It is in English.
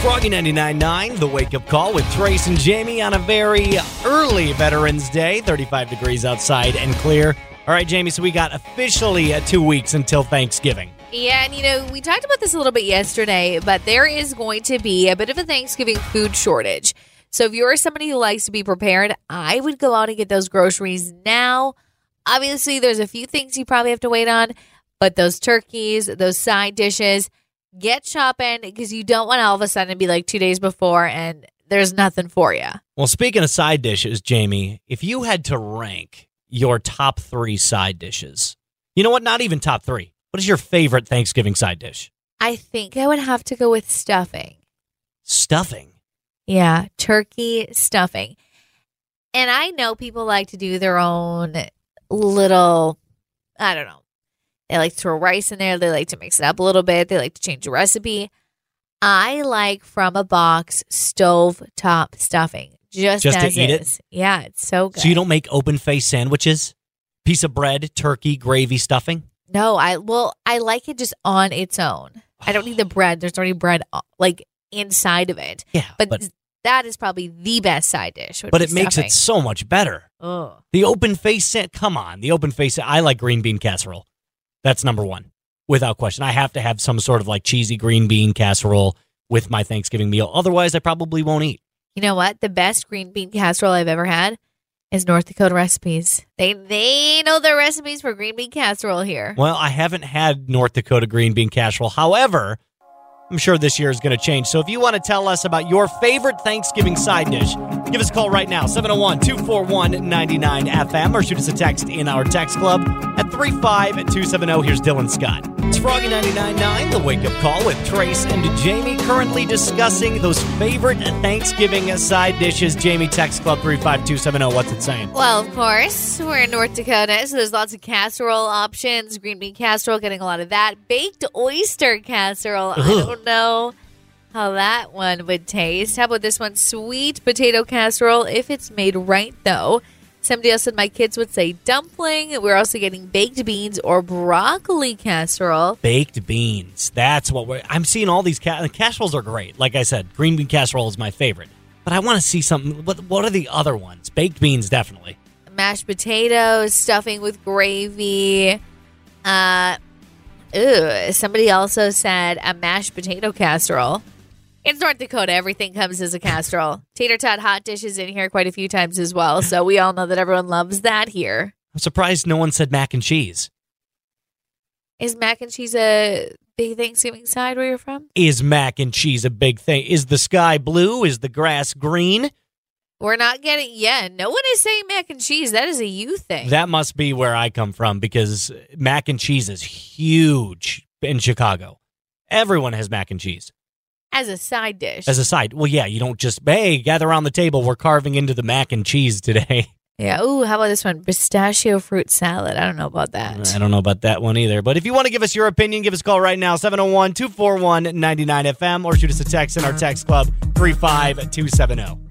Froggy 99.9, the wake up call with Trace and Jamie on a very early Veterans Day. 35 degrees outside and clear. All right, Jamie, so we got officially uh, two weeks until Thanksgiving. Yeah, and you know, we talked about this a little bit yesterday, but there is going to be a bit of a Thanksgiving food shortage. So if you're somebody who likes to be prepared, I would go out and get those groceries now. Obviously, there's a few things you probably have to wait on, but those turkeys, those side dishes, get shopping because you don't want to all of a sudden to be like two days before and there's nothing for you. Well, speaking of side dishes, Jamie, if you had to rank your top three side dishes, you know what? Not even top three. What is your favorite Thanksgiving side dish? I think I would have to go with stuffing. Stuffing. Yeah, turkey stuffing. And I know people like to do their own little, I don't know. They like to throw rice in there. They like to mix it up a little bit. They like to change the recipe. I like from a box stove top stuffing. Just, Just to as eat it? is. Yeah, it's so good. So you don't make open face sandwiches? Piece of bread, turkey, gravy, stuffing? No, I well, I like it just on its own. I don't need the bread. There's already bread uh, like inside of it. Yeah, But, but that is probably the best side dish. but it makes stuffing. it so much better. Ugh. The open face sa- come on, the open face I like green bean casserole. That's number 1 without question. I have to have some sort of like cheesy green bean casserole with my Thanksgiving meal. Otherwise, I probably won't eat. You know what? The best green bean casserole I've ever had is North Dakota recipes. They they know their recipes for green bean casserole here. Well, I haven't had North Dakota green bean casserole. However, I'm sure this year is going to change. So if you want to tell us about your favorite Thanksgiving side dish, give us a call right now 701 241 99FM or shoot us a text in our text club at 35270. Here's Dylan Scott. It's Froggy 99.9, the wake up call with Trace and Jamie, currently discussing those favorite Thanksgiving side dishes. Jamie, text club 35270. What's it saying? Well, of course, we're in North Dakota, so there's lots of casserole options. Green bean casserole, getting a lot of that. Baked oyster casserole. I don't know how that one would taste. How about this one? Sweet potato casserole, if it's made right, though. Somebody else said my kids would say dumpling. We're also getting baked beans or broccoli casserole. baked beans. That's what we're. I'm seeing all these ca- casseroles are great. Like I said, green bean casserole is my favorite. But I want to see something. What What are the other ones? Baked beans, definitely. mashed potatoes, stuffing with gravy. Uh, ooh, somebody also said a mashed potato casserole. It's North Dakota. Everything comes as a casserole. Tater tot hot dishes in here quite a few times as well. So we all know that everyone loves that here. I'm surprised no one said mac and cheese. Is mac and cheese a big Thanksgiving side where you're from? Is mac and cheese a big thing? Is the sky blue? Is the grass green? We're not getting, yeah, no one is saying mac and cheese. That is a you thing. That must be where I come from because mac and cheese is huge in Chicago. Everyone has mac and cheese as a side dish. as a side. Well, yeah, you don't just hey gather around the table. We're carving into the mac and cheese today. yeah. Ooh, how about this one? Pistachio fruit salad. I don't know about that. I don't know about that one either. But if you want to give us your opinion, give us a call right now 701 241 99FM or shoot us a text in our text club 35270.